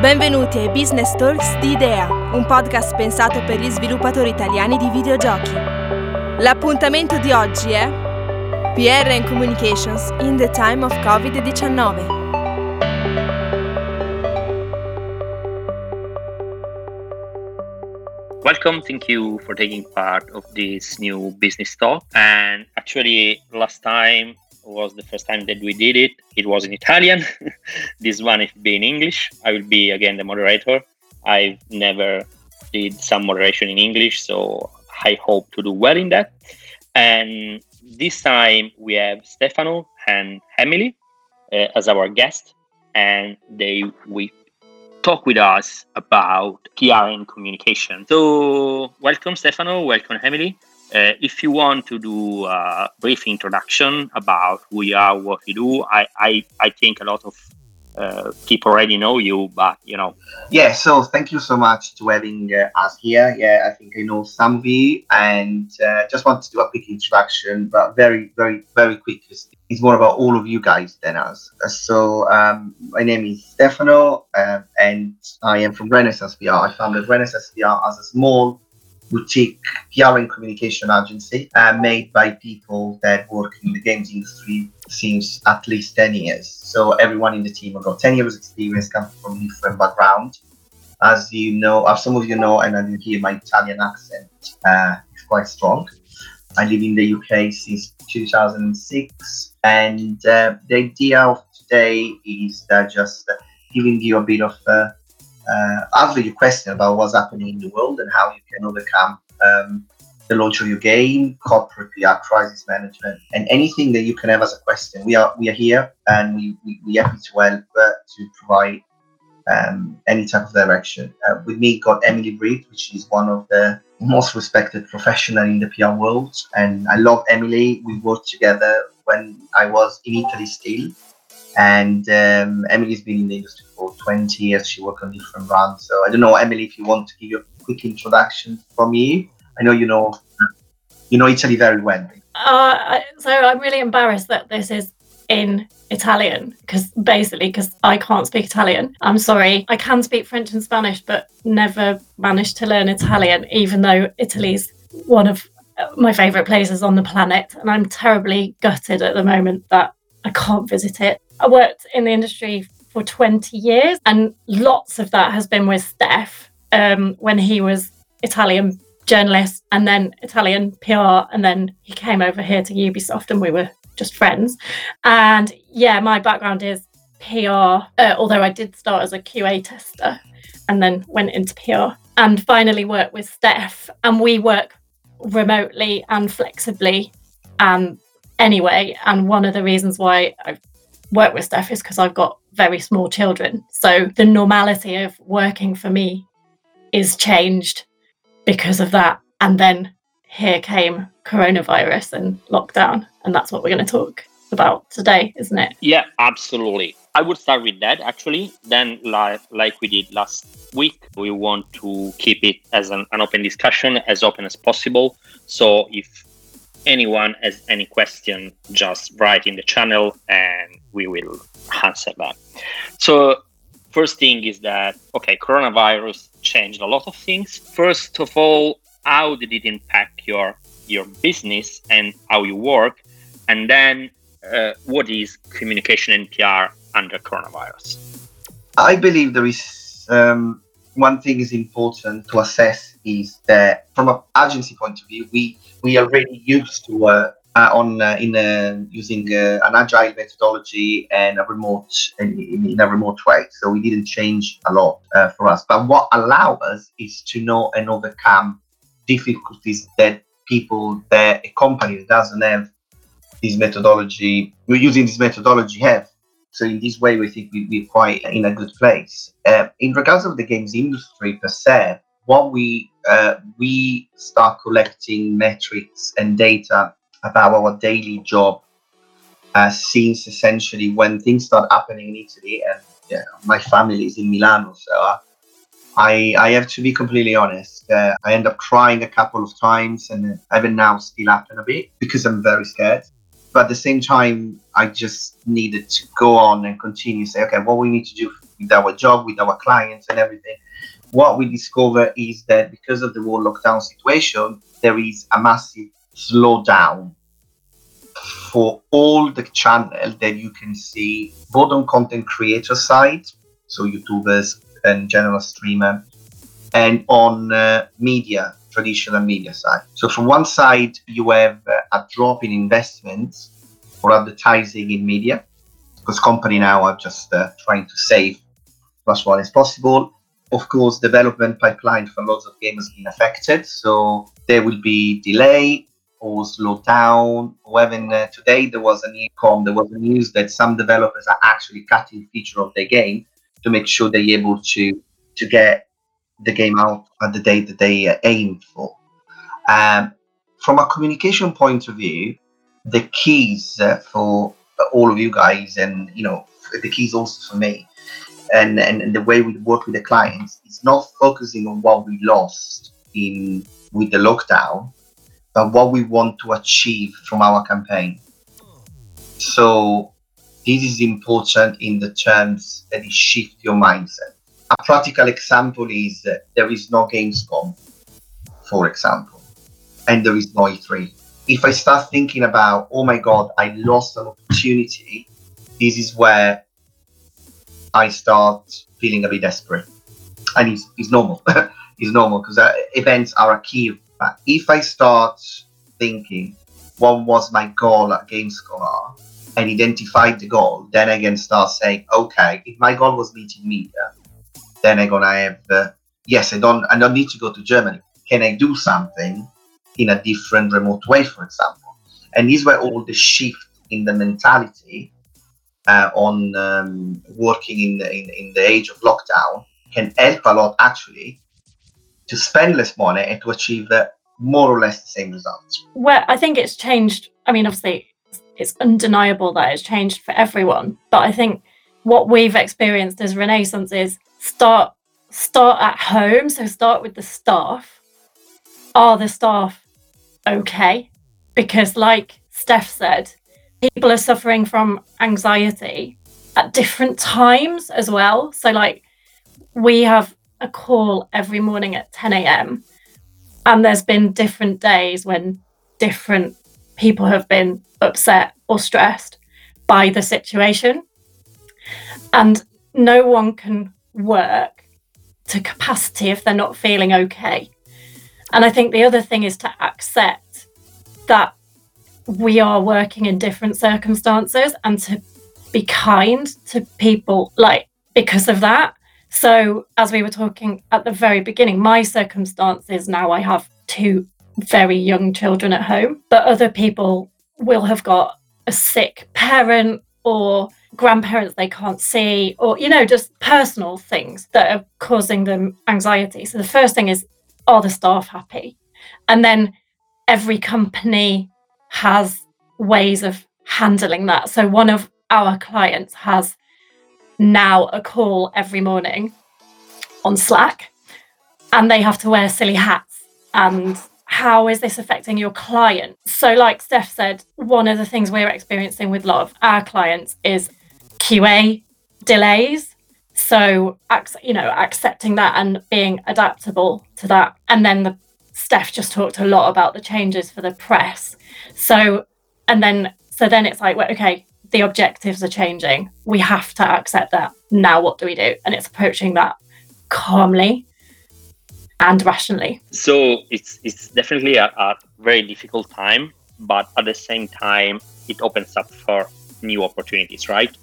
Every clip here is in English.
Benvenuti ai Business Talks di Idea, un podcast pensato per gli sviluppatori italiani di videogiochi. L'appuntamento di oggi è PR and Communications in the time of COVID-19. Welcome, thank you for taking part of this new business talk. And actually, last time was the first time that we did it. It was in Italian. this one will be in English. I will be again the moderator. I've never did some moderation in English, so I hope to do well in that. And this time we have Stefano and Emily uh, as our guest, and they we talk with us about PR and communication. So welcome Stefano, welcome Emily. Uh, if you want to do a brief introduction about who you are, what you do, I, I, I think a lot of uh, people already know you, but you know. Yeah, so thank you so much to having uh, us here. Yeah, I think I know some of you, and uh, just want to do a quick introduction, but very, very, very quick. It's more about all of you guys than us. Uh, so um, my name is Stefano, um, and I am from Renaissance PR. I founded Renaissance PR as a small boutique PR and communication agency uh, made by people that work in the games industry since at least 10 years. So everyone in the team has got 10 years experience, coming from different background. As you know, as some of you know, and I you hear my Italian accent uh, is quite strong. I live in the UK since 2006, and uh, the idea of today is just giving you a bit of uh, answer your question about what's happening in the world and how you can overcome um, the launch of your game, corporate PR, crisis management, and anything that you can have as a question. We are we are here and we we, we happy to help uh, to provide um, any type of direction. Uh, with me, got Emily Breed, which is one of the most respected professional in the PR world, and I love Emily. We worked together when I was in Italy still, and um, Emily's been in the industry for 20 years. She worked on different brands. So I don't know, Emily, if you want to give you a quick introduction from me. I know you know you know Italy very well. Uh, so I'm really embarrassed that this is in Italian because basically because I can't speak Italian. I'm sorry. I can speak French and Spanish, but never managed to learn Italian, even though Italy's one of my favorite places on the planet. And I'm terribly gutted at the moment that I can't visit it. I worked in the industry for 20 years, and lots of that has been with Steph um, when he was Italian journalist and then Italian PR, and then he came over here to Ubisoft, and we were just friends. And yeah, my background is PR, uh, although I did start as a QA tester and then went into PR and finally worked with Steph. And we work remotely and flexibly um, anyway. And one of the reasons why I've work with Steph is because I've got very small children. So the normality of working for me is changed because of that. And then here came coronavirus and lockdown. And that's what we're going to talk about today, isn't it? Yeah, absolutely. I would start with that actually. Then, like, like we did last week, we want to keep it as an, an open discussion, as open as possible. So, if anyone has any question, just write in the channel and we will answer that. So, first thing is that, okay, coronavirus changed a lot of things. First of all, how did it impact your your business and how you work? And then, uh, what is communication and PR under coronavirus? I believe there is um, one thing is important to assess is that from an agency point of view, we we are really used to uh, uh, on uh, in uh, using an agile methodology and a remote in, in, a remote way. So we didn't change a lot uh, for us. But what allowed us is to know and overcome difficulties that people that a company that doesn't have this methodology, we're using this methodology have. So in this way, we think we, we're quite in a good place. Uh, in regards of the games industry per se, what we uh, we start collecting metrics and data about our daily job uh, since essentially when things start happening in Italy, and yeah, my family is in Milano, so I I have to be completely honest. Uh, I end up crying a couple of times, and even now still happen a bit because I'm very scared but at the same time, I just needed to go on and continue. Say, okay, what we need to do with our job, with our clients, and everything. What we discover is that because of the whole lockdown situation, there is a massive slowdown for all the channel that you can see both on content creator side, so YouTubers and general streamer, and on uh, media, traditional media side. So from one side, you have uh, a drop in investments for advertising in media, because company now are just uh, trying to save as much as possible. Of course, development pipeline for lots of games has been affected, so there will be delay or slow down. Or even uh, today, there was a new there was a news that some developers are actually cutting feature of their game to make sure they're able to to get the game out at the date that they uh, aim for. Um, from a communication point of view, the keys uh, for all of you guys, and you know, the keys also for me, and, and and the way we work with the clients is not focusing on what we lost in with the lockdown, but what we want to achieve from our campaign. So this is important in the terms that it shift your mindset. A practical example is uh, there is no Gamescom, for example, and there is no E3. If I start thinking about, oh my God, I lost an opportunity, this is where I start feeling a bit desperate. And it's, it's normal. it's normal because uh, events are a key but if I start thinking, what was my goal at Gamescom and identify the goal, then I can start saying, okay, if my goal was meeting media, then I'm gonna have, uh, yes, I don't, I don't need to go to Germany. Can I do something in a different remote way, for example? And this where all the shift in the mentality uh, on um, working in the, in, in the age of lockdown can help a lot actually to spend less money and to achieve the more or less the same results. Well, I think it's changed. I mean, obviously, it's undeniable that it's changed for everyone. But I think what we've experienced as Renaissance is start start at home. So start with the staff. Are the staff okay? Because, like Steph said, people are suffering from anxiety at different times as well. So, like, we have a call every morning at 10 a.m. And there's been different days when different people have been upset or stressed by the situation. And no one can work to capacity if they're not feeling okay. And I think the other thing is to accept that we are working in different circumstances and to be kind to people like because of that so, as we were talking at the very beginning, my circumstances now I have two very young children at home, but other people will have got a sick parent or grandparents they can't see, or, you know, just personal things that are causing them anxiety. So, the first thing is, are the staff happy? And then every company has ways of handling that. So, one of our clients has now a call every morning on Slack and they have to wear silly hats. And how is this affecting your client? So, like Steph said, one of the things we're experiencing with a lot of our clients is QA delays. So, you know, accepting that and being adaptable to that. And then the Steph just talked a lot about the changes for the press. So, and then, so then it's like, well, okay, the objectives are changing. We have to accept that. Now, what do we do? And it's approaching that calmly and rationally. So it's it's definitely a, a very difficult time, but at the same time, it opens up for new opportunities, right?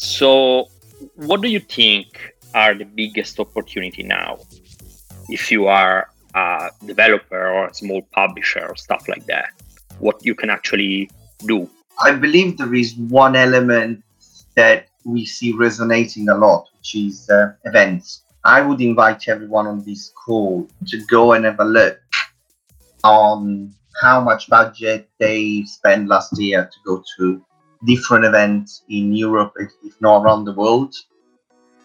So, what do you think are the biggest opportunity now? If you are a developer or a small publisher or stuff like that, what you can actually do I believe there is one element that we see resonating a lot, which is uh, events. I would invite everyone on this call to go and have a look on how much budget they spent last year to go to different events in Europe, if, if not around the world,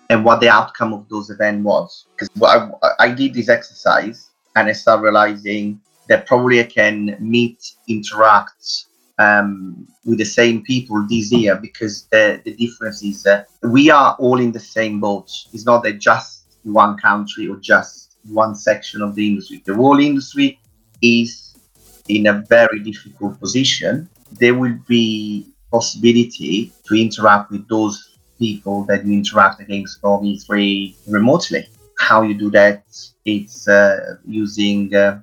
and what the outcome of those events was. Because I, I did this exercise and I started realizing that probably I can meet, interact, um, with the same people this year because the, the difference is uh, we are all in the same boat. It's not that just one country or just one section of the industry. The whole industry is in a very difficult position. There will be possibility to interact with those people that you interact against from E3 remotely. How you do that? It's uh, using uh,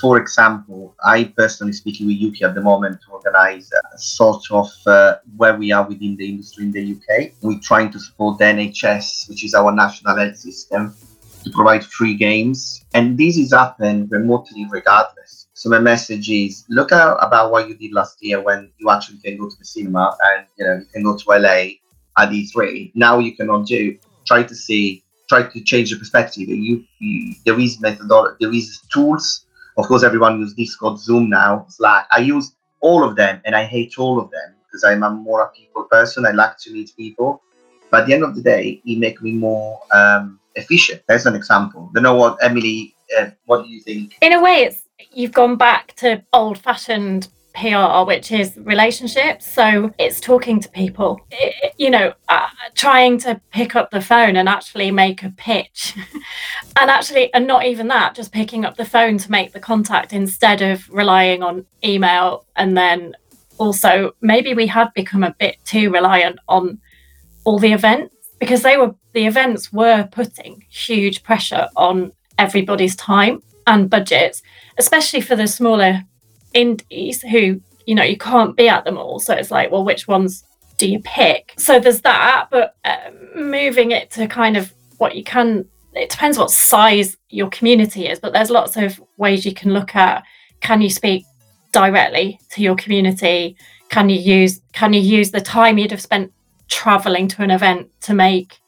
for example, I personally speaking with UK at the moment to organize a sort of uh, where we are within the industry in the UK. We're trying to support the NHS, which is our national health system, to provide free games. And this is happening remotely regardless. So my message is look at about what you did last year when you actually can go to the cinema and you know you can go to LA at E3. Now you cannot do. Try to see, try to change the perspective. You, you there is methodology, there is tools of course, everyone uses Discord, Zoom now, Slack. I use all of them and I hate all of them because I'm a more a people person. I like to meet people. But at the end of the day, it makes me more um, efficient. There's an example. Don't know what, Emily, uh, what do you think? In a way, it's you've gone back to old fashioned PR, which is relationships. So it's talking to people, it, you know, uh, trying to pick up the phone and actually make a pitch. and actually, and not even that, just picking up the phone to make the contact instead of relying on email. And then also, maybe we had become a bit too reliant on all the events because they were, the events were putting huge pressure on everybody's time and budgets, especially for the smaller indies who you know you can't be at them all. So it's like well which ones do you pick? So there's that but uh, moving it to kind of what you can it depends what size your community is but there's lots of ways you can look at can you speak directly to your community? Can you use can you use the time you'd have spent traveling to an event to make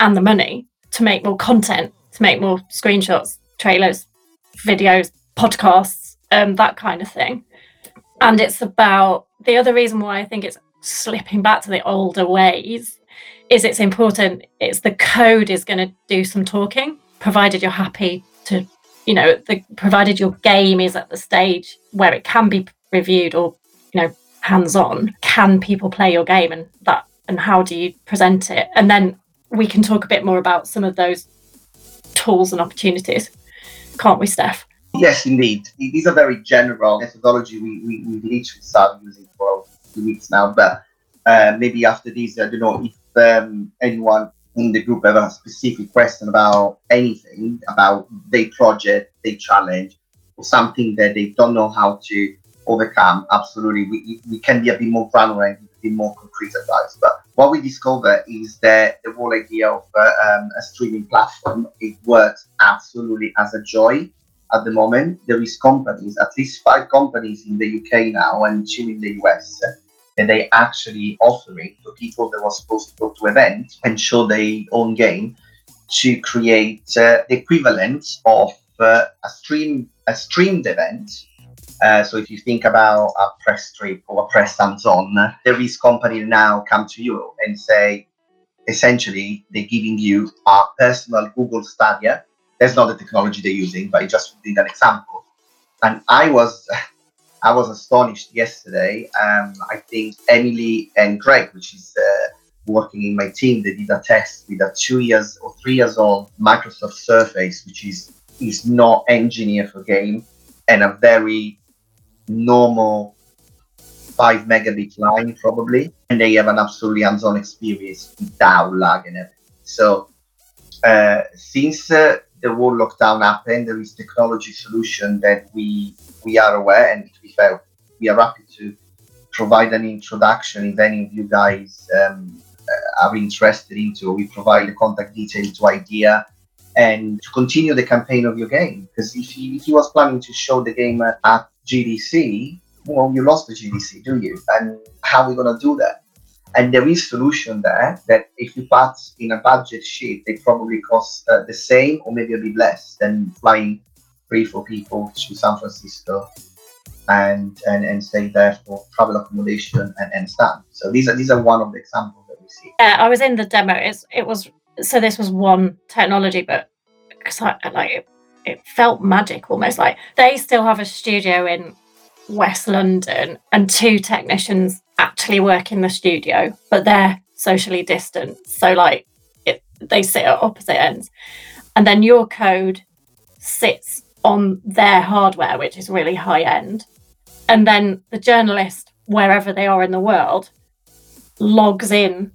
and the money to make more content to make more screenshots trailers videos podcasts um, that kind of thing. And it's about the other reason why I think it's slipping back to the older ways is it's important. It's the code is going to do some talking, provided you're happy to, you know, the, provided your game is at the stage where it can be reviewed or, you know, hands on. Can people play your game and that, and how do you present it? And then we can talk a bit more about some of those tools and opportunities, can't we, Steph? Yes, indeed. These are very general methodology we, we, we literally started using for a few weeks now. But uh, maybe after this, I don't know if um, anyone in the group have a specific question about anything, about their project, their challenge, or something that they don't know how to overcome. Absolutely, we, we can be a bit more granular and bit more concrete advice. But what we discover is that the whole idea of uh, um, a streaming platform, it works absolutely as a joy at the moment. There is companies, at least five companies in the UK now and two in the US, that they actually offering to people that were supposed to go to events and show their own game to create uh, the equivalent of uh, a stream a streamed event. Uh, so if you think about a press trip or a press hands-on, there is company now come to you and say, essentially, they're giving you a personal Google Stadia that's not the technology they're using, but it just did an example. And I was I was astonished yesterday. Um, I think Emily and Greg, which is uh, working in my team, they did a test with a two years or three years old Microsoft Surface, which is is not engineered for game, and a very normal five megabit line probably, and they have an absolutely hands-on experience without lag and everything. So uh, since uh, the whole lockdown happened, there is technology solution that we we are aware, and to be fair, we are happy to provide an introduction if any of you guys um, uh, are interested into. We provide the contact details to idea and to continue the campaign of your game. Because if he, if you was planning to show the game at GDC, well, you lost the GDC, do you? And how are we gonna do that? And there is solution there that if you put in a budget sheet, they probably cost uh, the same or maybe a bit less than flying free for people to San Francisco and and, and stay there for travel accommodation and, and stand. So these are these are one of the examples that we see. Yeah, I was in the demo. It's, it was so this was one technology, but because I like it, it felt magic almost like they still have a studio in West London and two technicians actually work in the studio, but they're socially distant. So like it, they sit at opposite ends. And then your code sits on their hardware, which is really high end. And then the journalist, wherever they are in the world, logs in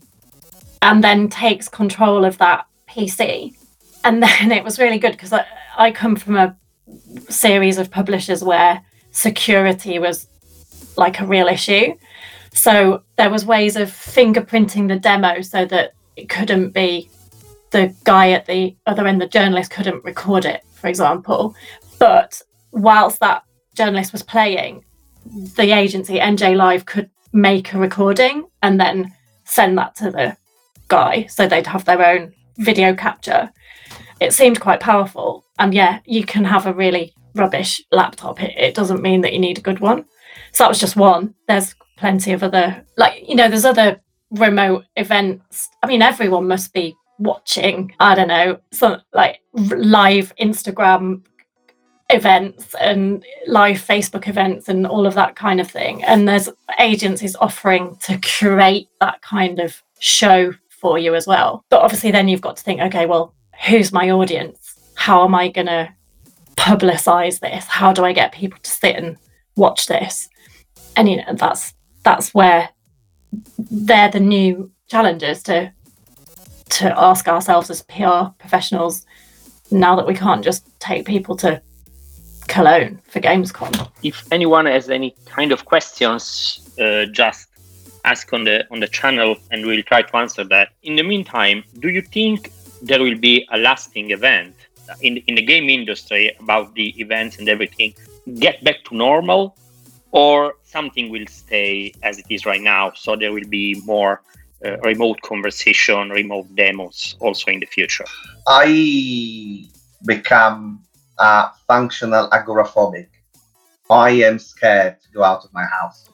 and then takes control of that PC. And then it was really good because I, I come from a series of publishers where security was like a real issue. So there was ways of fingerprinting the demo so that it couldn't be the guy at the other end, the journalist couldn't record it, for example. But whilst that journalist was playing, the agency NJ Live could make a recording and then send that to the guy so they'd have their own video capture. It seemed quite powerful. And yeah, you can have a really rubbish laptop. It, it doesn't mean that you need a good one. So that was just one. There's plenty of other, like, you know, there's other remote events. I mean, everyone must be watching, I don't know, some like live Instagram events and live Facebook events and all of that kind of thing. And there's agencies offering to create that kind of show for you as well. But obviously, then you've got to think, okay, well, who's my audience? How am I going to publicize this? How do I get people to sit and watch this? And you know, that's that's where they're the new challenges to to ask ourselves as PR professionals now that we can't just take people to Cologne for Gamescom. If anyone has any kind of questions, uh, just ask on the on the channel, and we'll try to answer that. In the meantime, do you think there will be a lasting event in in the game industry about the events and everything get back to normal, or something will stay as it is right now? So there will be more uh, remote conversation, remote demos also in the future. I become uh, functional agoraphobic. I am scared to go out of my house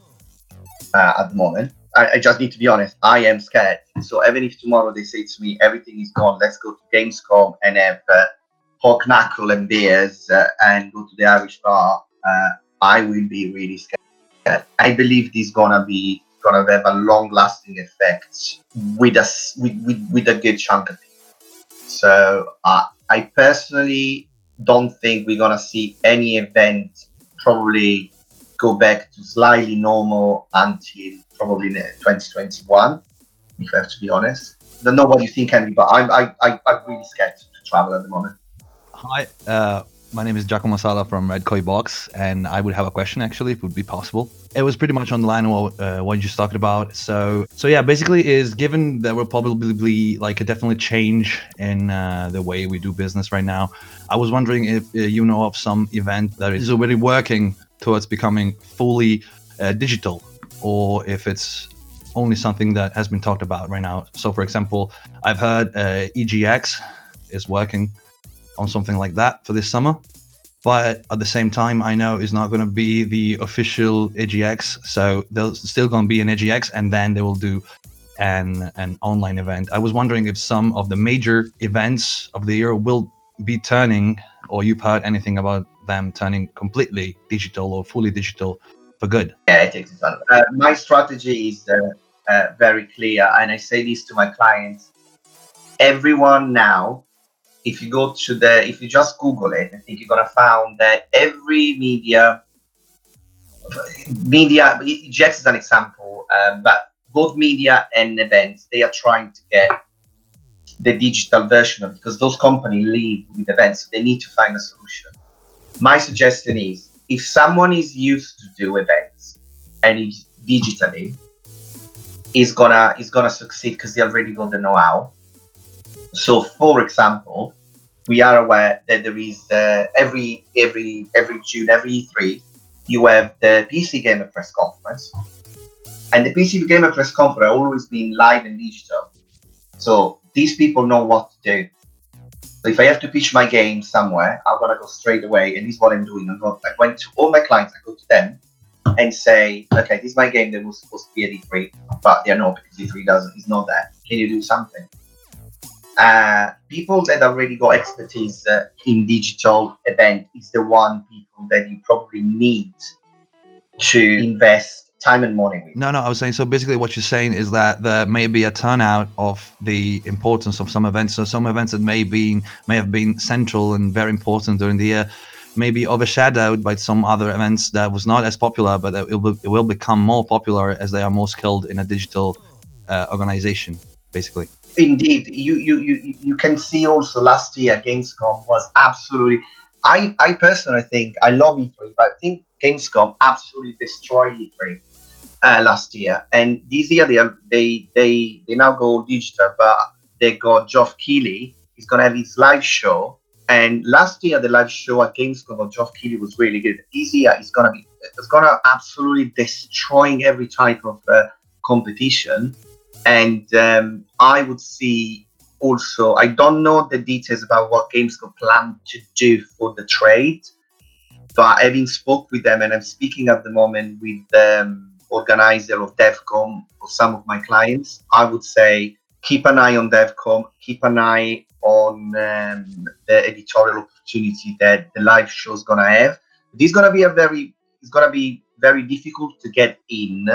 uh, at the moment. I, I, just need to be honest. I am scared. So even if tomorrow they say to me everything is gone, let's go to Gamescom and have uh, pork knuckle and beers uh, and go to the Irish bar, uh, I will be really scared. I believe this is gonna be gonna have a long-lasting effect with us with, with, with a good chunk of people. So uh, I personally don't think we're gonna see any event probably go back to slightly normal until probably 2021. If I have to be honest, I don't know what you think, Andy, but I'm I, I I'm really scared to travel at the moment. Hi, uh, my name is Giacomo Sala from Red Koi Box, and I would have a question actually, if it would be possible. It was pretty much on the line what, uh, what you just talked about. So, so yeah, basically, is given that we're probably like a definitely change in uh, the way we do business right now. I was wondering if uh, you know of some event that is already working towards becoming fully uh, digital, or if it's only something that has been talked about right now. So, for example, I've heard uh, EGX is working on something like that for this summer. But at the same time, I know it's not going to be the official EGX. So there's still going to be an EGX, and then they will do an an online event. I was wondering if some of the major events of the year will be turning, or you've heard anything about them turning completely digital or fully digital for good. Yeah, it takes time. Uh, my strategy is uh, uh, very clear, and I say this to my clients. Everyone now if you go to the if you just google it i think you're to find that every media media EGX is an example um, but both media and events they are trying to get the digital version of because those companies live with events so they need to find a solution my suggestion is if someone is used to do events and is digitally is gonna is gonna succeed because they already got the know-how so, for example, we are aware that there is uh, every every every June, every E3, you have the PC Gamer press conference, and the PC Gamer press conference always been live and digital. So these people know what to do. So if I have to pitch my game somewhere, I'm gonna go straight away, and this is what I'm doing. I'm going, I went to all my clients, I go to them and say, okay, this is my game that was supposed to be at E3, but they're not because E3 doesn't is not there. Can you do something? uh, people that already got expertise uh, in digital event is the one people that you probably need to invest time and money. No, no, I was saying so basically what you're saying is that there may be a turnout of the importance of some events. So some events that may be may have been central and very important during the year may be overshadowed by some other events that was not as popular, but it will, it will become more popular as they are more skilled in a digital uh, organization, basically. Indeed, you, you you you can see also last year Gamescom was absolutely. I I personally think I love E3, but I think Gamescom absolutely destroyed E3 uh, last year, and this year they they they they now go digital, but they got Geoff Keighley. He's gonna have his live show, and last year the live show at Gamescom of Geoff Keighley was really good. This year it's gonna be it's gonna absolutely destroying every type of uh, competition and um, I would see also. I don't know the details about what Gamescom plan to do for the trade, but having spoke with them, and I'm speaking at the moment with um, organizer of DevCom for some of my clients, I would say keep an eye on DevCom, keep an eye on um, the editorial opportunity that the live show is gonna have. This is gonna be a very, it's gonna be very difficult to get in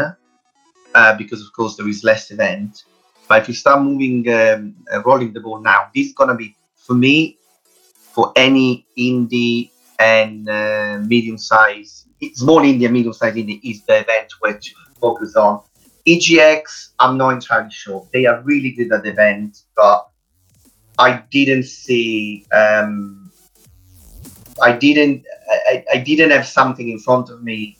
uh, because of course there is less event. But if you start moving, um, uh, rolling the ball now, this is gonna be for me, for any indie and uh, medium size, small indie and medium size indie is the event to focus on. EGX, I'm not entirely sure. They are really good at the event, but I didn't see. Um, I didn't. I, I didn't have something in front of me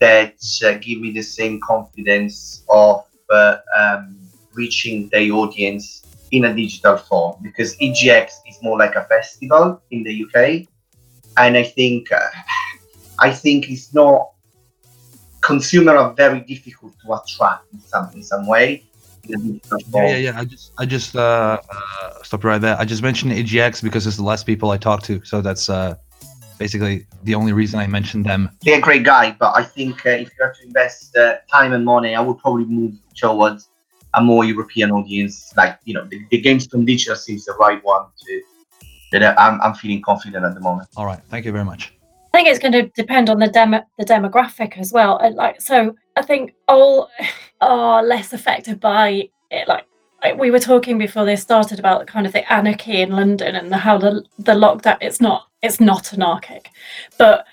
that uh, give me the same confidence of uh, um, reaching the audience in a digital form because EGX is more like a festival in the UK, and I think uh, I think it's not consumer are very difficult to attract in some in some way. Yeah, yeah, yeah. I just I just uh, uh, stop right there. I just mentioned EGX because it's the last people I talk to, so that's uh, basically the only reason I mentioned them. They're a great guy, but I think uh, if you have to invest uh, time and money, I would probably move towards a more European audience. Like you know, the, the Gamescom Digital seems the right one to. That I'm, I'm feeling confident at the moment. All right, thank you very much. I think it's going to depend on the demo, the demographic as well. And like, so I think all are less affected by it. Like, like we were talking before they started about kind of the anarchy in London and the, how the the lockdown. It's not it's not anarchic, but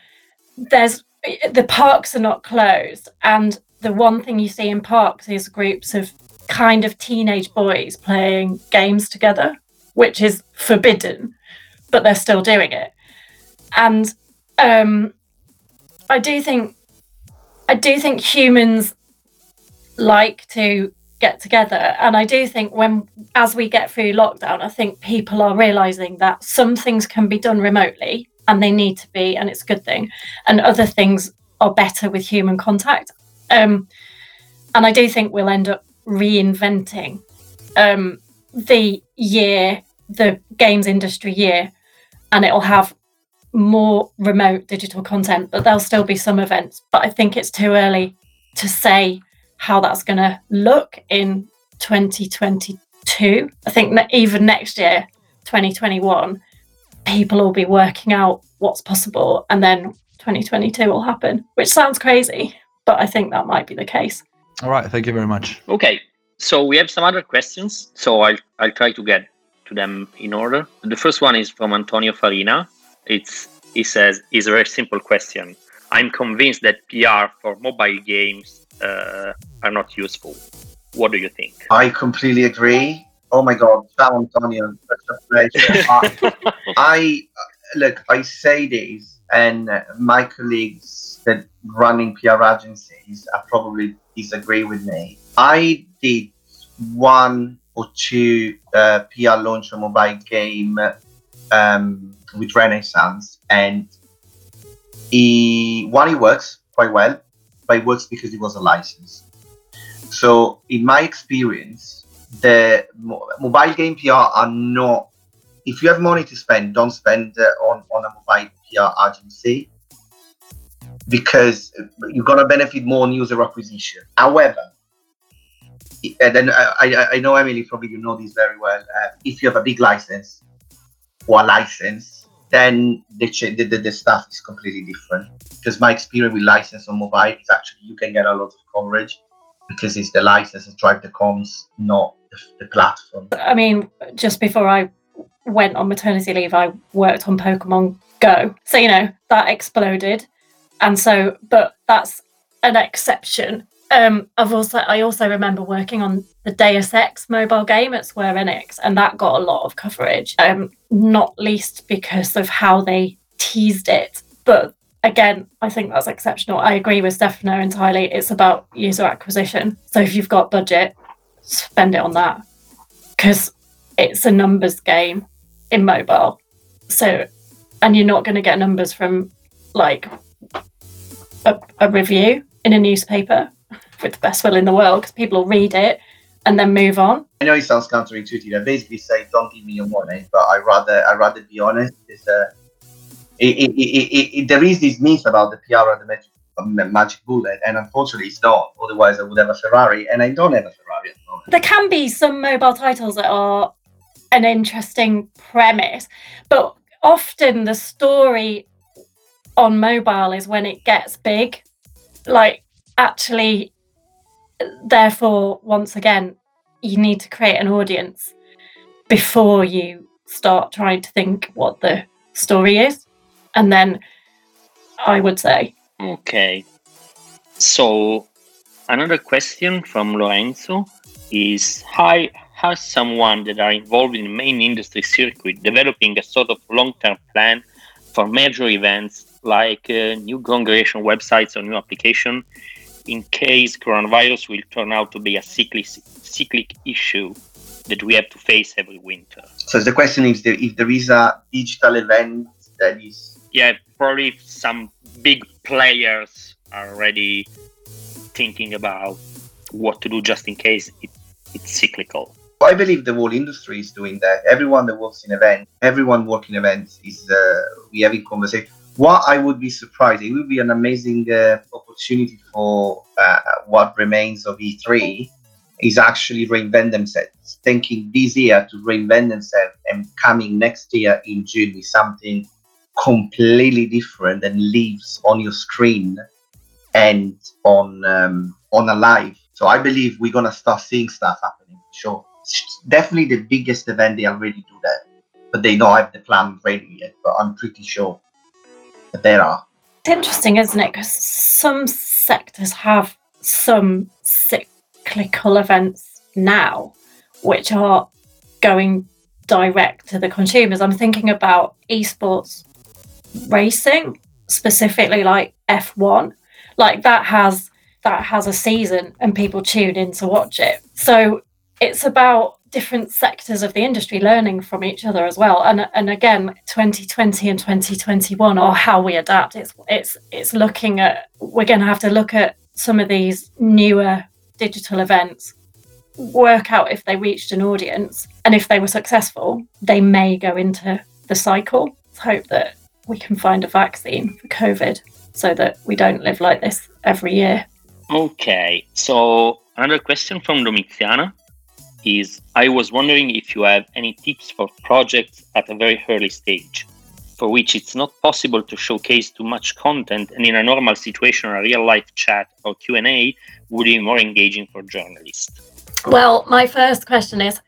there's the parks are not closed, and the one thing you see in parks is groups of kind of teenage boys playing games together, which is forbidden, but they're still doing it, and um, I do think I do think humans like to get together. And I do think when as we get through lockdown I think people are realizing that some things can be done remotely and they need to be and it's a good thing. And other things are better with human contact. Um, and I do think we'll end up reinventing um, the year the games industry year and it'll have more remote digital content, but there'll still be some events. But I think it's too early to say how that's going to look in 2022. I think that even next year, 2021, people will be working out what's possible, and then 2022 will happen, which sounds crazy, but I think that might be the case. All right, thank you very much. Okay, so we have some other questions, so I'll I'll try to get to them in order. The first one is from Antonio Farina. It's he says is a very simple question. I'm convinced that PR for mobile games uh, are not useful. What do you think? I completely agree. Oh my God, ciao Antonio, I, I look. I say this, and my colleagues that running PR agencies are probably disagree with me. I did one or two uh, PR launch a mobile game um, with Renaissance, and he one it works quite well, but it works because it was a license. So in my experience, the mo- mobile game PR are not. If you have money to spend, don't spend uh, on on a mobile PR agency because you're gonna benefit more on user acquisition. However, and then I, I, know Emily probably you know this very well. Uh, if you have a big license or a license, then the, the, the stuff is completely different. Because my experience with license on mobile is actually you can get a lot of coverage because it's the license that drive the comms, not the, the platform. I mean, just before I went on maternity leave, I worked on Pokemon Go. So, you know, that exploded. And so, but that's an exception. Um, I've also, I also remember working on the Deus Ex mobile game at Square Enix, and that got a lot of coverage. Um, not least because of how they teased it. But again, I think that's exceptional. I agree with Stefano entirely. It's about user acquisition. So if you've got budget, spend it on that because it's a numbers game in mobile. So, and you're not going to get numbers from like a, a review in a newspaper with the best will in the world because people will read it and then move on. I know it sounds counterintuitive. I basically say, don't give me your money, but I rather I rather be honest. It's uh, it, it, it, it, there is this myth about the PR and the magic, magic bullet, and unfortunately, it's not. Otherwise, I would have a Ferrari, and I don't have a Ferrari at the moment. There can be some mobile titles that are an interesting premise, but often the story on mobile is when it gets big. Like, actually, therefore, once again, you need to create an audience before you start trying to think what the story is. And then I would say. Okay. So, another question from Lorenzo is Hi, has someone that are involved in the main industry circuit developing a sort of long-term plan for major events like uh, new congregation websites or new application in case coronavirus will turn out to be a cyclic, cyclic issue that we have to face every winter. So the question is if there is a digital event that is yeah probably some big players are already thinking about what to do just in case it, it's cyclical. I believe the whole industry is doing that. Everyone that works in events, everyone working events is uh, we having conversation. What I would be surprised, it would be an amazing uh, opportunity for uh, what remains of E3 is actually reinvent themselves, thinking this year to reinvent themselves and coming next year in June with something completely different and lives on your screen and on um, on a live. So I believe we're gonna start seeing stuff happening. Sure, it's definitely the biggest event they already do that, but they don't have the plan ready yet. But I'm pretty sure there are. It's interesting, isn't it? Because some sectors have some cyclical events now, which are going direct to the consumers. I'm thinking about esports racing, specifically like F1, like that has that has a season and people tune in to watch it. So it's about different sectors of the industry learning from each other as well. And and again, 2020 and 2021 are how we adapt. It's it's it's looking at we're going to have to look at some of these newer digital events work out if they reached an audience and if they were successful they may go into the cycle Let's hope that we can find a vaccine for COVID so that we don't live like this every year. Okay, so another question from Domiziana is I was wondering if you have any tips for projects at a very early stage for which it's not possible to showcase too much content and in a normal situation a real life chat or Q&A would be more engaging for journalists. Well, my first question is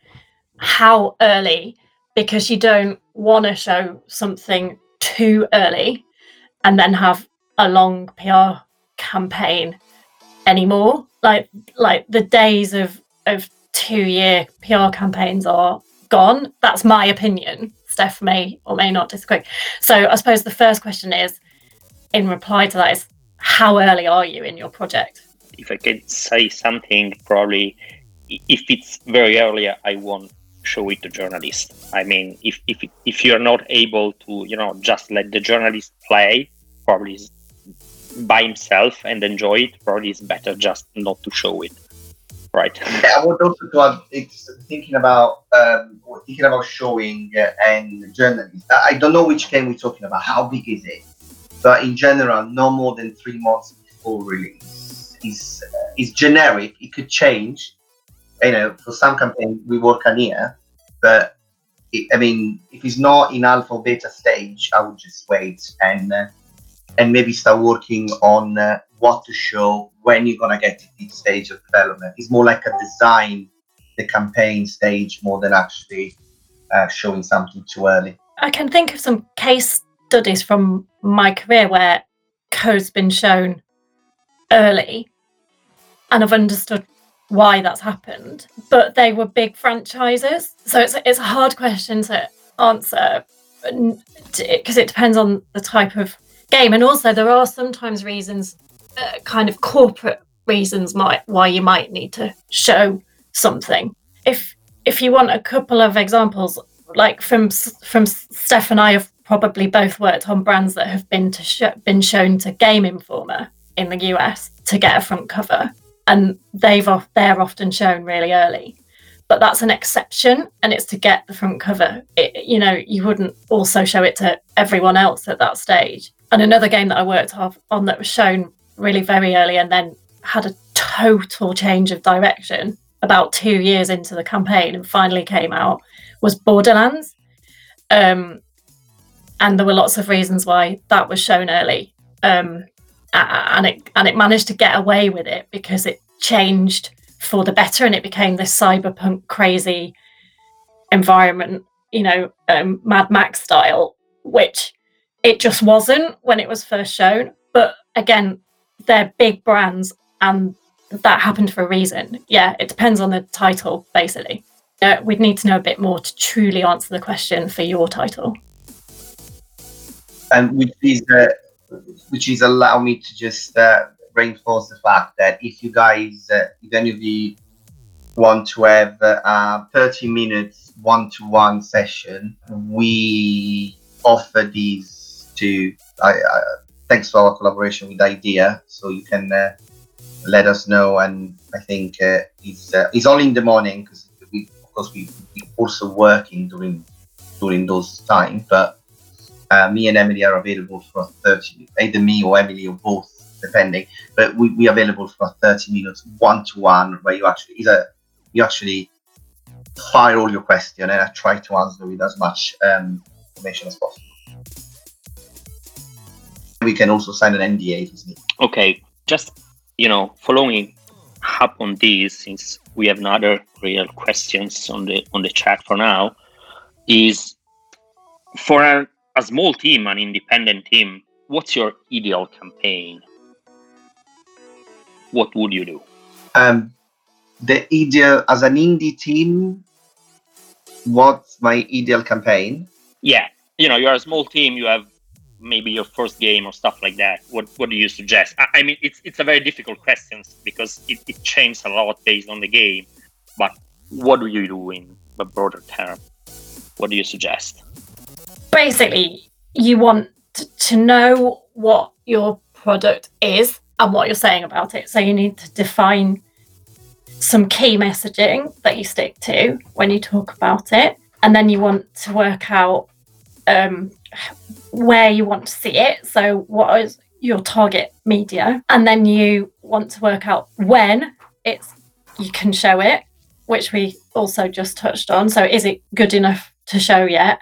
how early because you don't want to show something too early and then have a long PR campaign anymore. Like like the days of of two year PR campaigns are gone. That's my opinion. Steph may or may not disagree. So I suppose the first question is, in reply to that, is how early are you in your project? If I could say something, probably if it's very early, I won't show it to journalists. I mean, if if if you're not able to, you know, just let the journalist play, probably by himself and enjoy it, probably it's better just not to show it. Right. I would also to it's thinking about um, thinking about showing uh, and journalists. I don't know which game we're talking about. How big is it? But in general, no more than three months before release is uh, is generic. It could change you know, for some campaign we work on here, but it, I mean, if it's not in alpha beta stage, I would just wait and uh, and maybe start working on uh, what to show when you're gonna get to each stage of development. It's more like a design the campaign stage more than actually uh, showing something too early. I can think of some case studies from my career where code's been shown early and I've understood why that's happened, but they were big franchises. So it's, it's a hard question to answer because it depends on the type of game. And also, there are sometimes reasons, uh, kind of corporate reasons, might why you might need to show something. If if you want a couple of examples, like from from Steph and I have probably both worked on brands that have been to sh- been shown to Game Informer in the US to get a front cover, and they've they're often shown really early. But that's an exception, and it's to get the front cover. It, you know, you wouldn't also show it to everyone else at that stage. And another game that I worked on that was shown really very early and then had a total change of direction about two years into the campaign and finally came out was Borderlands. Um, and there were lots of reasons why that was shown early. Um, and it and it managed to get away with it because it changed for the better and it became this cyberpunk crazy environment, you know, um, Mad Max style, which it just wasn't when it was first shown. But again, they're big brands and that happened for a reason. Yeah, it depends on the title, basically. Uh, we'd need to know a bit more to truly answer the question for your title. And which is, uh, which is allow me to just uh, reinforce the fact that if you guys, uh, if any of you want to have a 30 minutes one-to-one session, we offer these to. Thanks for our collaboration with IIDEA, so you can uh, let us know. And I think uh, it's uh, it's only in the morning because we of course we, we also working during during those times. But uh, me and Emily are available for 30, either me or Emily or both, depending. But we we available for 30 minutes one to one where you actually either you actually fire all your question and I try to answer with as much um, information as possible. We can also sign an NDA if needed. Okay, just you know, following up on this, since we have no other real questions on the on the chat for now, is for a, a small team, an independent team, what's your ideal campaign? What would you do? Um, the ideal as an indie team. What's my ideal campaign? Yeah, you know, you're a small team. You have maybe your first game or stuff like that what what do you suggest? I, I mean it's it's a very difficult question because it, it changes a lot based on the game but what do you do in a broader term? What do you suggest? Basically you want to know what your product is and what you're saying about it. So you need to define some key messaging that you stick to when you talk about it. And then you want to work out um, where you want to see it. So, what is your target media? And then you want to work out when it's you can show it, which we also just touched on. So, is it good enough to show yet?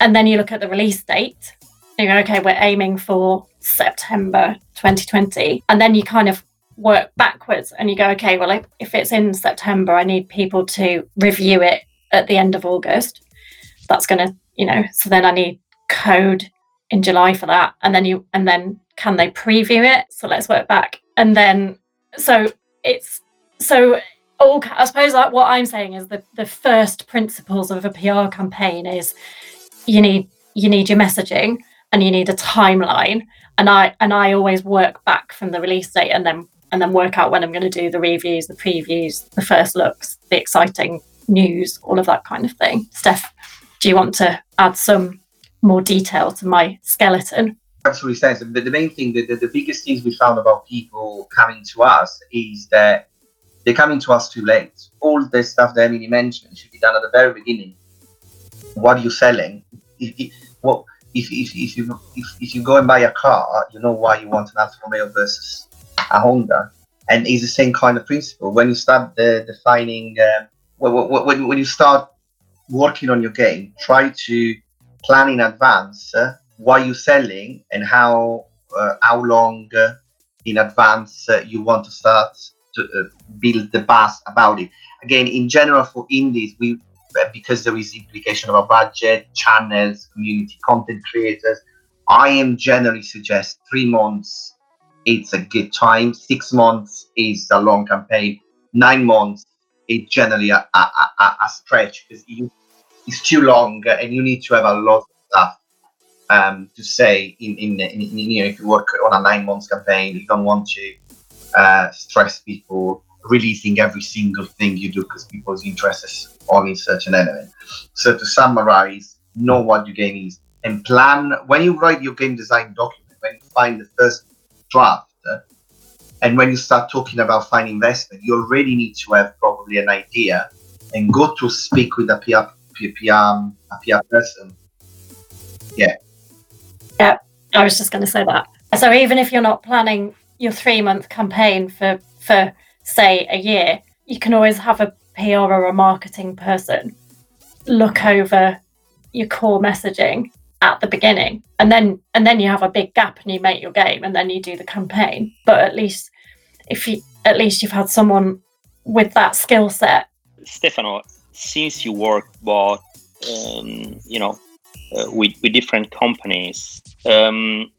And then you look at the release date. You go, okay, we're aiming for September 2020. And then you kind of work backwards and you go, okay, well, if it's in September, I need people to review it at the end of August. That's going to, you know, so then I need code in July for that, and then you and then can they preview it? So let's work back, and then so it's so all. I suppose like what I'm saying is the the first principles of a PR campaign is you need you need your messaging and you need a timeline, and I and I always work back from the release date and then and then work out when I'm going to do the reviews, the previews, the first looks, the exciting news, all of that kind of thing. Steph, do you want to add some more detail to my skeleton. Absolutely sense. The, the main thing, the, the, the biggest things we found about people coming to us is that they're coming to us too late. All the stuff that Emily mentioned should be done at the very beginning. What are you selling? If, if, what, if, if, if, you, if, if you go and buy a car, you know why you want an Alfa Romeo versus a Honda. And it's the same kind of principle. When you start the, defining, uh, when, when, when you start working on your game, try to plan in advance uh, what you're selling and how uh, how long uh, in advance uh, you want to start to uh, build the buzz about it. Again, in general, for indies, we because there is implication of a budget, channels, community, content creators. I am generally suggest three months. It's a good time. Six months is a long campaign. Nine months is generally a, a, a, a stretch because it's too long and you need to have a lot of stuff um, to say in, in, in, in, you know if you work on a nine months campaign you don't want to uh, stress people releasing every single thing you do because people's interest is only certain element so to summarize know what your game is and plan. When you write your game design document when you find the first draft and when you start talking about finding investment you already need to have probably an idea and go to speak with a PR, PR, um, a PR person. Yeah. Yeah, I was just going to say that. So even if you're not planning your three month campaign for for say a year, you can always have a PR or a marketing person look over your core messaging at the beginning and then and then you have a big gap and you make your game and then you do the campaign. But at least if you at least you've had someone with that skill set. Stefano since you work both um, you know uh, with, with different companies. Um,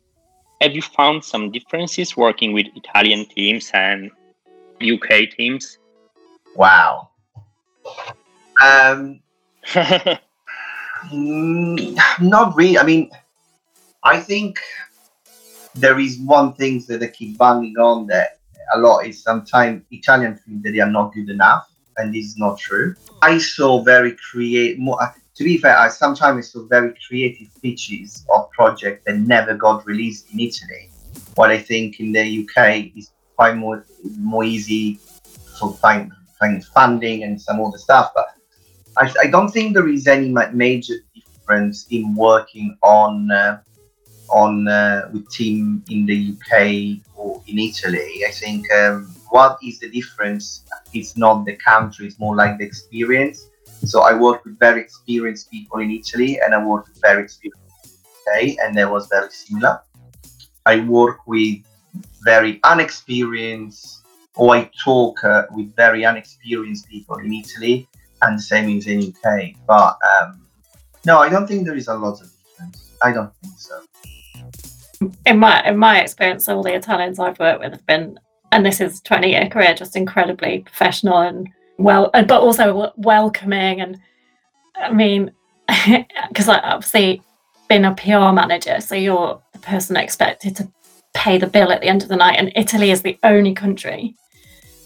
have you found some differences working with Italian teams and UK teams? Wow. Um, mm, not really. I mean, I think there is one thing that they keep banging on that a lot is sometimes Italian think that they are not good enough, and this is not true. I saw very create more to be fair, I sometimes saw very creative pitches of projects that never got released in Italy. What I think in the UK is quite more more easy to find find funding and some other stuff, but I, I don't think there is any major difference in working on uh, on uh, with team in the UK or in Italy. I think um, what is the difference? It's not the country; it's more like the experience. So I worked with very experienced people in Italy and I worked with very experienced UK, and that was very similar. I work with very unexperienced, or I talk uh, with very unexperienced people in Italy, and the same is in the UK. But um, no, I don't think there is a lot of difference. I don't think so. In my in my experience, all the Italians I've worked with have been, and this is twenty year career, just incredibly professional and well, but also welcoming. And I mean, because I obviously been a PR manager, so you're the person expected to pay the bill at the end of the night. And Italy is the only country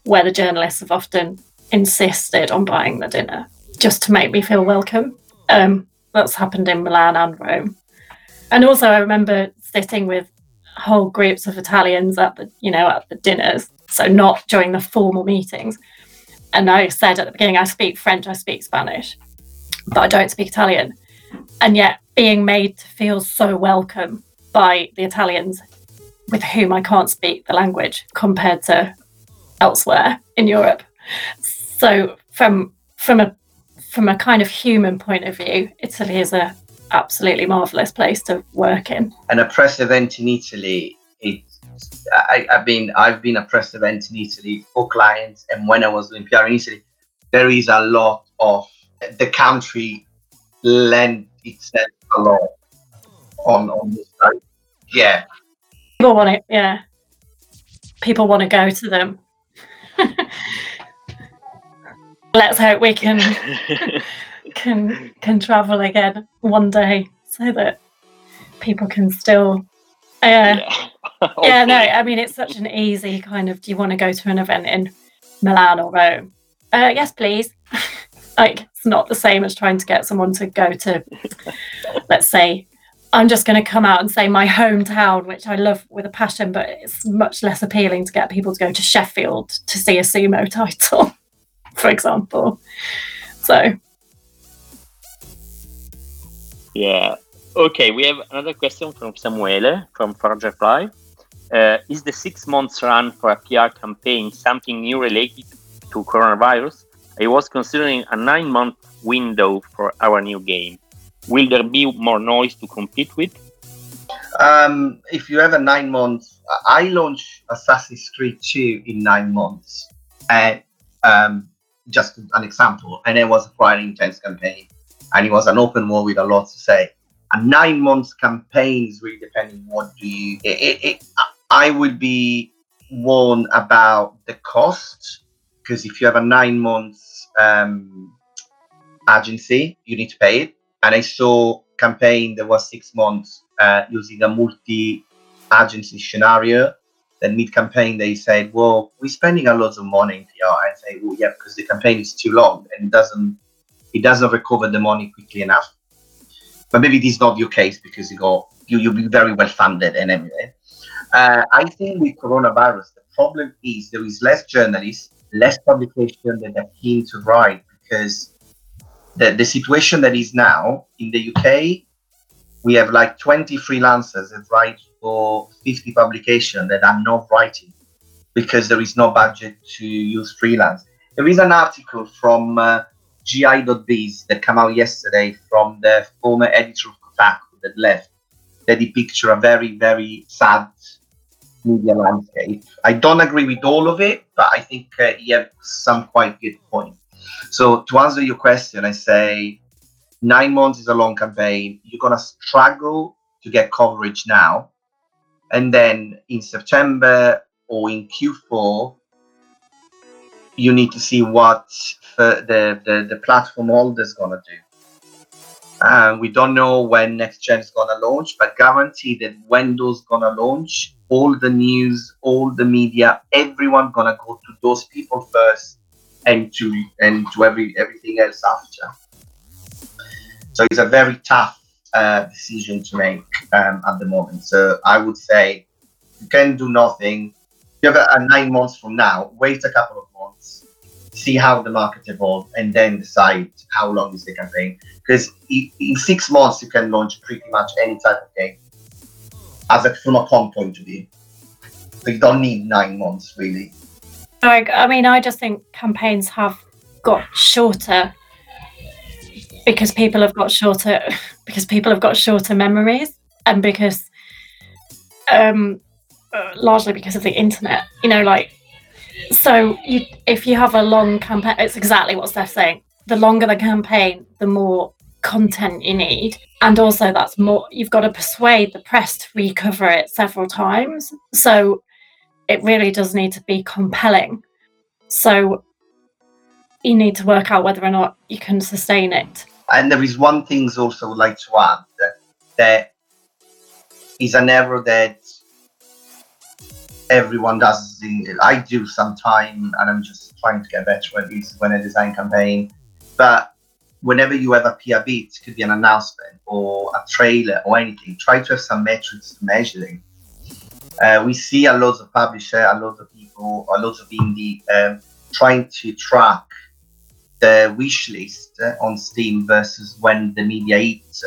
where the journalists have often insisted on buying the dinner just to make me feel welcome. Um, that's happened in Milan and Rome. And also, I remember sitting with whole groups of Italians at the, you know, at the dinners. So not during the formal meetings, and I said at the beginning, I speak French, I speak Spanish, but I don't speak Italian. And yet, being made to feel so welcome by the Italians with whom I can't speak the language compared to elsewhere in Europe. So, from from a from a kind of human point of view, Italy is a absolutely marvelous place to work in. And a press event in Italy, it I, have been I've been a press event in Italy for clients, and when I was doing PR in Italy, there is a lot of the country lend itself a lot on on this side. Yeah, people want it. Yeah, people want to go to them. Let's hope we can can can travel again one day so that people can still uh, yeah yeah, no, I mean, it's such an easy kind of do you want to go to an event in Milan or Rome? Uh, yes, please. like, it's not the same as trying to get someone to go to, let's say, I'm just going to come out and say my hometown, which I love with a passion, but it's much less appealing to get people to go to Sheffield to see a sumo title, for example. So, yeah. Okay, we have another question from Samuele from Forge uh, is the six months run for a PR campaign something new related to coronavirus? I was considering a nine month window for our new game. Will there be more noise to compete with? Um, if you have a nine months, I launched Assassin's Creed 2 in nine months. And um, just an example, and it was quite an intense campaign. And it was an open war with a lot to say. A nine months campaign is really depending what do you. It, it, it, I would be warned about the cost because if you have a nine months um, agency, you need to pay it. And I saw campaign that was six months uh, using a multi agency scenario. Then mid campaign, they said, "Well, we're spending a lot of money in PR." I say, "Well, yeah, because the campaign is too long and it doesn't it doesn't recover the money quickly enough." But maybe this is not your case because you go you you'll be very well funded and everything. Uh, I think with coronavirus, the problem is there is less journalists, less publication that are keen to write because the, the situation that is now in the UK, we have like 20 freelancers that write for 50 publications that are not writing because there is no budget to use freelance. There is an article from uh, GI.biz that came out yesterday from the former editor of Kotaku that left that he picture a very, very sad media landscape. I don't agree with all of it, but I think uh, he had some quite good points. So to answer your question, I say nine months is a long campaign. You're gonna struggle to get coverage now, and then in September or in Q4, you need to see what the the, the platform holder is gonna do. Uh, we don't know when next gen is gonna launch, but guarantee that when those gonna launch, all the news, all the media, everyone gonna go to those people first and to and to every everything else after. So it's a very tough uh, decision to make um, at the moment. So I would say you can do nothing. You have a, a nine months from now. Wait a couple of see how the market evolves, and then decide how long is the campaign. Because in six months you can launch pretty much any type of game, as a from a point of view. So you don't need nine months really. Like, I mean, I just think campaigns have got shorter because people have got shorter because people have got shorter memories and because um uh, largely because of the internet you know like so you if you have a long campaign it's exactly what steph's saying the longer the campaign the more content you need and also that's more you've got to persuade the press to recover it several times so it really does need to be compelling. So you need to work out whether or not you can sustain it. And there is one thing also like to add that, that is an error that everyone does. I do sometime, and I'm just trying to get better at this when I design campaign. But whenever you have a PR beat, it could be an announcement or a trailer or anything, try to have some metrics measuring uh, we see a lot of publishers, a lot of people, a lot of indie um, trying to track the wish list on Steam versus when the media eats.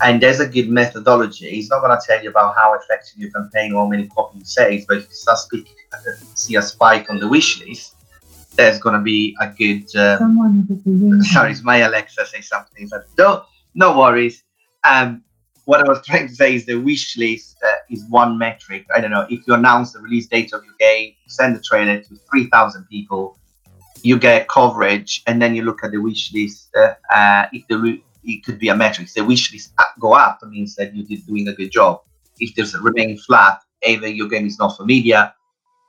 Uh, and there's a good methodology. It's not going to tell you about how effective your campaign or how many copies you save, but if you start speaking, uh, see a spike on the wish list, there's going to be a good. Um, sorry, it's my Alexa say something, but no, no worries. Um, what I was trying to say is the wish list uh, is one metric. I don't know if you announce the release date of your game, you send the trailer to three thousand people, you get coverage, and then you look at the wish list. Uh, uh, if the re- it could be a metric. If the wish list go up, means that you're doing a good job. If there's a remaining flat, either your game is not media,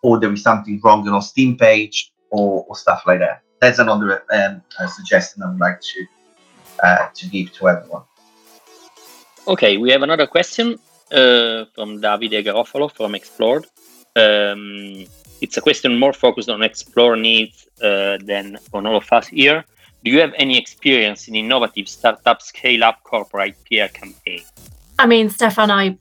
or there is something wrong on Steam page, or, or stuff like that. That's another um, suggestion I would like to uh, to give to everyone. Okay, we have another question uh, from Davide Garofalo from Explored. Um, it's a question more focused on Explore needs uh, than on all of us here. Do you have any experience in innovative startup scale up corporate PR campaign? I mean, Stefan, and I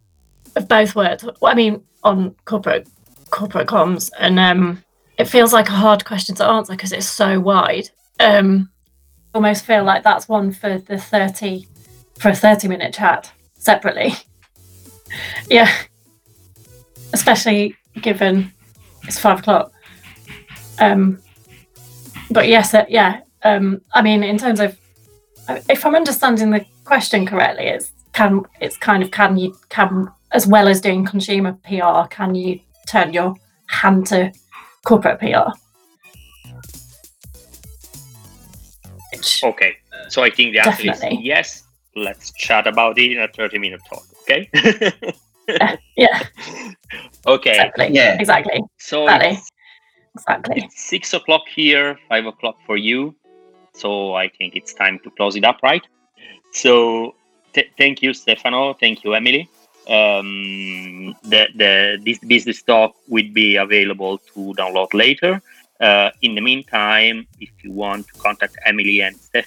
have both worked. I mean, on corporate corporate comms, and um, it feels like a hard question to answer because it's so wide. Um, almost feel like that's one for the thirty for a 30 minute chat separately. yeah. Especially given it's five o'clock. Um, but yes, uh, yeah. Um, I mean, in terms of, if I'm understanding the question correctly, it's can it's kind of can you can as well as doing consumer PR, can you turn your hand to corporate PR? Which, Okay, so I think the answer Definitely. is yes. Let's chat about it in a 30 minute talk, okay? yeah, okay, exactly. Yeah. Exactly. so Exactly. Exactly. it's six o'clock here, five o'clock for you. So I think it's time to close it up, right? So th- thank you, Stefano. Thank you, Emily. Um, the, the this business talk will be available to download later. Uh, in the meantime, if you want to contact Emily and Stefano.